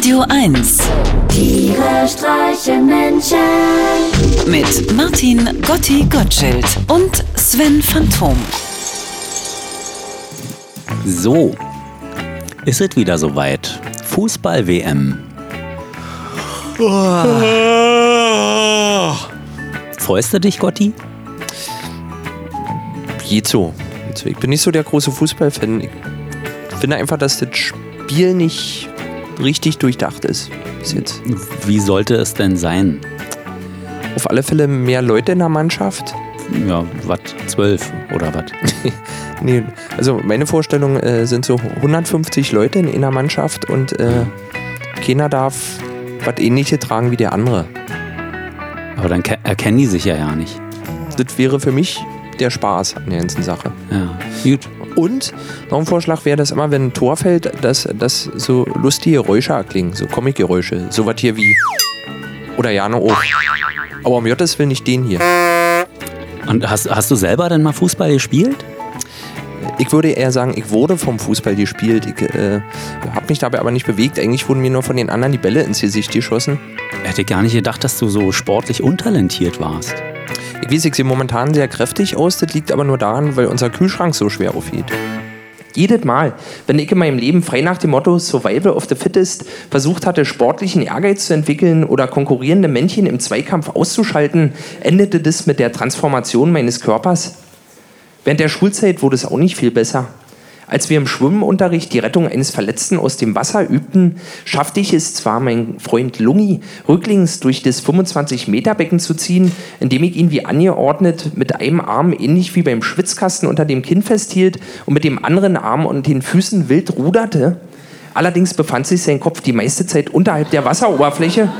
Radio 1 Tiere streichen Menschen. mit Martin Gotti Gottschild und Sven Phantom. So, ist es wieder soweit. Fußball-WM. Freust du dich, Gotti? Geht so. Ich bin nicht so der große Fußballfan. Ich finde einfach, dass das Spiel nicht richtig durchdacht ist. Bis jetzt. Wie sollte es denn sein? Auf alle Fälle mehr Leute in der Mannschaft. Ja, was? Zwölf oder was? Nee, also meine Vorstellung äh, sind so 150 Leute in einer Mannschaft und äh, keiner darf was ähnliches tragen wie der andere. Aber dann ke- erkennen die sich ja ja nicht. Das wäre für mich der Spaß an der ganzen Sache. Ja, gut. Und noch ein Vorschlag wäre das immer, wenn ein Tor fällt, dass, dass so lustige Geräusche erklingen, so Comic-Geräusche. So was hier wie. Oder ja, noch auch. Aber um Gottes Willen nicht den hier. Und hast, hast du selber denn mal Fußball gespielt? Ich würde eher sagen, ich wurde vom Fußball gespielt. Ich äh, habe mich dabei aber nicht bewegt. Eigentlich wurden mir nur von den anderen die Bälle ins Gesicht geschossen. Hätte gar nicht gedacht, dass du so sportlich untalentiert warst. Ich weiß, ich sehe momentan sehr kräftig aus. Das liegt aber nur daran, weil unser Kühlschrank so schwer aufgeht. Jedes Mal, wenn ich in meinem Leben frei nach dem Motto Survival of the Fittest versucht hatte, sportlichen Ehrgeiz zu entwickeln oder konkurrierende Männchen im Zweikampf auszuschalten, endete das mit der Transformation meines Körpers. Während der Schulzeit wurde es auch nicht viel besser. Als wir im Schwimmunterricht die Rettung eines Verletzten aus dem Wasser übten, schaffte ich es zwar, meinen Freund Lungi rücklings durch das 25-Meter-Becken zu ziehen, indem ich ihn wie angeordnet mit einem Arm ähnlich wie beim Schwitzkasten unter dem Kinn festhielt und mit dem anderen Arm und den Füßen wild ruderte. Allerdings befand sich sein Kopf die meiste Zeit unterhalb der Wasseroberfläche.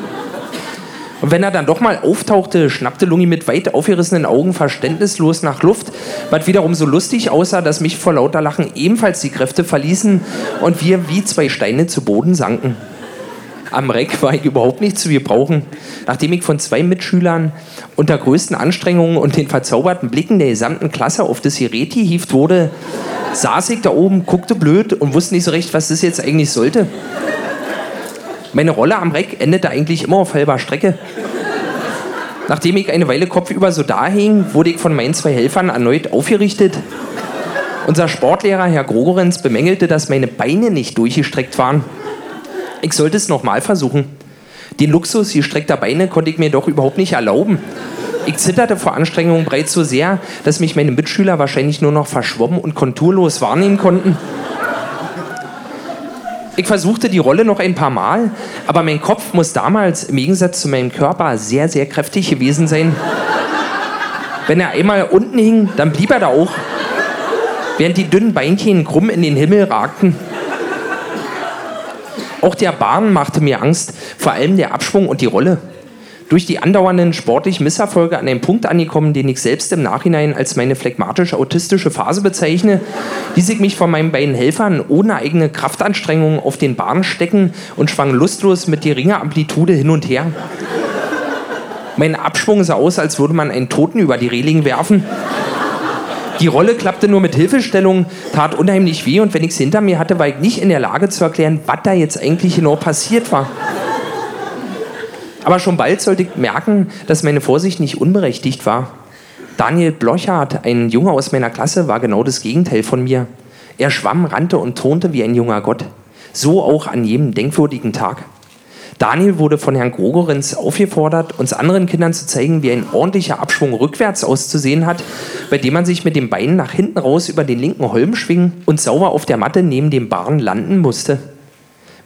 Und wenn er dann doch mal auftauchte, schnappte Lungi mit weit aufgerissenen Augen verständnislos nach Luft, was wiederum so lustig aussah, dass mich vor lauter Lachen ebenfalls die Kräfte verließen und wir wie zwei Steine zu Boden sanken. Am Reck war ich überhaupt nicht zu gebrauchen. Nachdem ich von zwei Mitschülern unter größten Anstrengungen und den verzauberten Blicken der gesamten Klasse auf das Gerät gehievt wurde, saß ich da oben, guckte blöd und wusste nicht so recht, was das jetzt eigentlich sollte. Meine Rolle am Reck endete eigentlich immer auf halber Strecke. Nachdem ich eine Weile kopfüber so dahing, wurde ich von meinen zwei Helfern erneut aufgerichtet. Unser Sportlehrer, Herr Grogorenz, bemängelte, dass meine Beine nicht durchgestreckt waren. Ich sollte es nochmal versuchen. Den Luxus gestreckter Beine konnte ich mir doch überhaupt nicht erlauben. Ich zitterte vor Anstrengung bereits so sehr, dass mich meine Mitschüler wahrscheinlich nur noch verschwommen und konturlos wahrnehmen konnten. Ich versuchte die Rolle noch ein paar Mal, aber mein Kopf muss damals im Gegensatz zu meinem Körper sehr, sehr kräftig gewesen sein. Wenn er einmal unten hing, dann blieb er da auch, während die dünnen Beinchen krumm in den Himmel ragten. Auch der Bahn machte mir Angst, vor allem der Abschwung und die Rolle. Durch die andauernden sportlichen Misserfolge an einem Punkt angekommen, den ich selbst im Nachhinein als meine phlegmatisch-autistische Phase bezeichne, ließ ich mich von meinen beiden Helfern ohne eigene Kraftanstrengung auf den Bahn stecken und schwang lustlos mit geringer Amplitude hin und her. Mein Abschwung sah aus, als würde man einen Toten über die Reling werfen. Die Rolle klappte nur mit Hilfestellung, tat unheimlich weh und wenn ich es hinter mir hatte, war ich nicht in der Lage zu erklären, was da jetzt eigentlich genau passiert war. Aber schon bald sollte ich merken, dass meine Vorsicht nicht unberechtigt war. Daniel Blochert, ein Junge aus meiner Klasse, war genau das Gegenteil von mir. Er schwamm, rannte und turnte wie ein junger Gott. So auch an jedem denkwürdigen Tag. Daniel wurde von Herrn Grogorenz aufgefordert, uns anderen Kindern zu zeigen, wie ein ordentlicher Abschwung rückwärts auszusehen hat, bei dem man sich mit den Beinen nach hinten raus über den linken Holm schwingen und sauber auf der Matte neben dem Barn landen musste.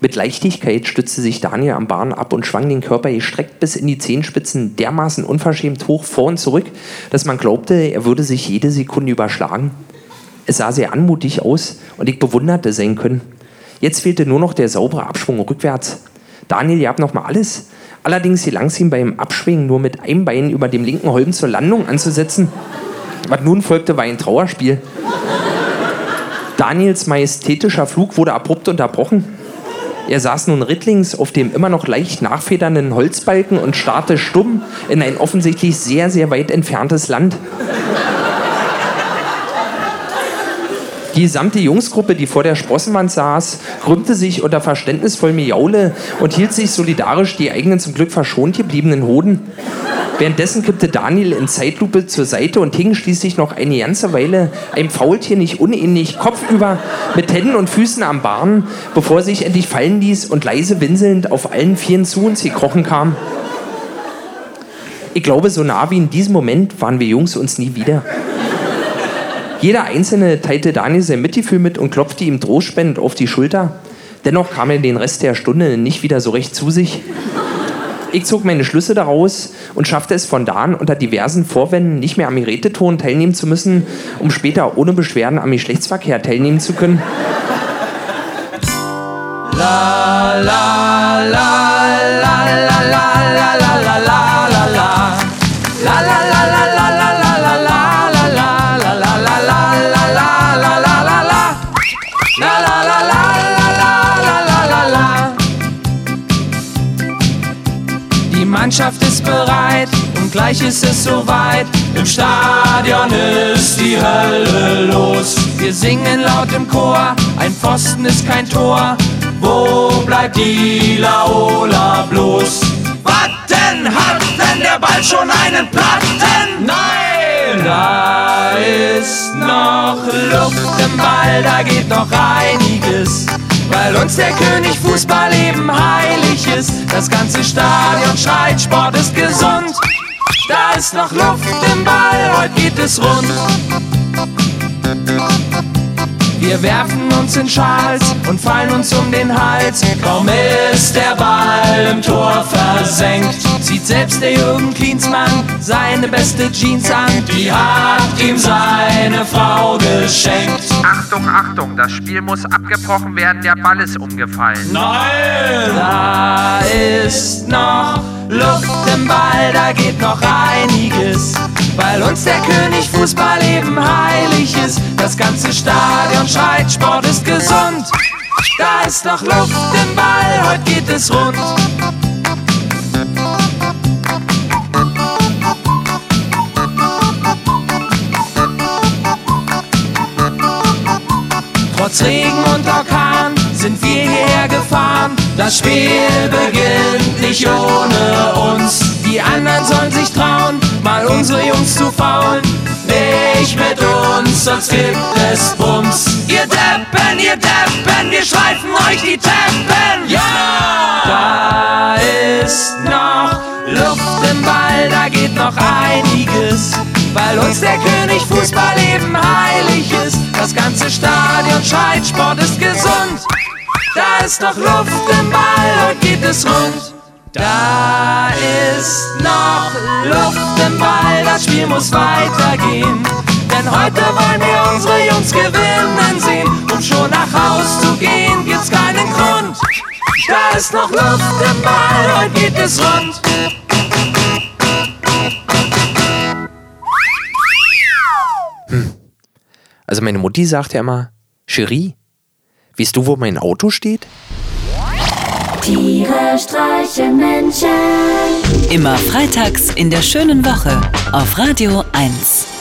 Mit Leichtigkeit stützte sich Daniel am Barn ab und schwang den Körper gestreckt bis in die Zehenspitzen dermaßen unverschämt hoch vor und zurück, dass man glaubte, er würde sich jede Sekunde überschlagen. Es sah sehr anmutig aus und ich bewunderte sein Können. Jetzt fehlte nur noch der saubere Abschwung rückwärts. Daniel gab noch mal alles. Allerdings gelang es ihm beim Abschwingen nur mit einem Bein über dem linken Holm zur Landung anzusetzen. Was nun folgte, war ein Trauerspiel. Daniels majestätischer Flug wurde abrupt unterbrochen. Er saß nun rittlings auf dem immer noch leicht nachfedernden Holzbalken und starrte stumm in ein offensichtlich sehr, sehr weit entferntes Land. Die gesamte Jungsgruppe, die vor der Sprossenwand saß, krümmte sich unter verständnisvollem Miaule und hielt sich solidarisch die eigenen zum Glück verschont gebliebenen Hoden. Währenddessen kippte Daniel in Zeitlupe zur Seite und hing schließlich noch eine ganze Weile einem Faultier nicht unähnlich kopfüber mit Händen und Füßen am Barn, bevor er sich endlich fallen ließ und leise winselnd auf allen Vieren zu uns gekrochen kam. Ich glaube, so nah wie in diesem Moment waren wir Jungs uns nie wieder. Jeder Einzelne teilte Daniel sein Mitgefühl mit und klopfte ihm trostspendend auf die Schulter. Dennoch kam er den Rest der Stunde nicht wieder so recht zu sich. Ich zog meine Schlüsse daraus und schaffte es von da an unter diversen Vorwänden nicht mehr am Geräteton teilnehmen zu müssen, um später ohne Beschwerden am Geschlechtsverkehr teilnehmen zu können. La la la la la la Mannschaft ist bereit und gleich ist es soweit. Im Stadion ist die Hölle los. Wir singen laut im Chor, ein Pfosten ist kein Tor. Wo bleibt die Laola bloß? Warten hat denn der Ball schon einen Platten? Nein! Da ist noch Luft im Ball, da geht noch einiges weil uns der König Fußball eben ist. Das ganze Stadion schreit, Sport ist gesund. Da ist noch Luft im Ball, heute geht es rund. Wir werfen uns in Schals und fallen uns um den Hals. Kaum ist der Ball im Tor zieht selbst der Jürgen Klinsmann seine beste Jeans an. Die hat ihm seine Frau geschenkt. Achtung, Achtung, das Spiel muss abgebrochen werden, der Ball ist umgefallen. Nein! Da ist noch Luft im Ball, da geht noch einiges. Weil uns der König Fußball eben heilig ist. Das ganze Stadion schreit, Sport ist gesund. Da ist noch Luft im Ball, heute geht es rund. Trotz Regen und Orkan sind wir hierher gefahren. Das Spiel beginnt nicht ohne uns. Die anderen sollen sich trauen, mal unsere Jungs zu faulen. Nicht mit uns, sonst gibt es Bums. Ihr Deppen, ihr Deppen, wir schleifen euch die Teppen. Ja! Da ist noch Luft im Ball, da geht noch einiges. Weil uns der König Fußball eben heilig ist. Das ganze Stadion schreit, Sport ist gesund. Da ist noch Luft im Ball, heute geht es rund. Da ist noch Luft im Ball, das Spiel muss weitergehen. Denn heute wollen wir unsere Jungs gewinnen sehen. Um schon nach Haus zu gehen, gibt's keinen Grund. Da ist noch Luft im Ball, heute geht es rund. Also meine Mutti sagt ja immer, Cherie, weißt du, wo mein Auto steht? Tiere streichen Menschen. Immer freitags in der schönen Woche auf Radio 1.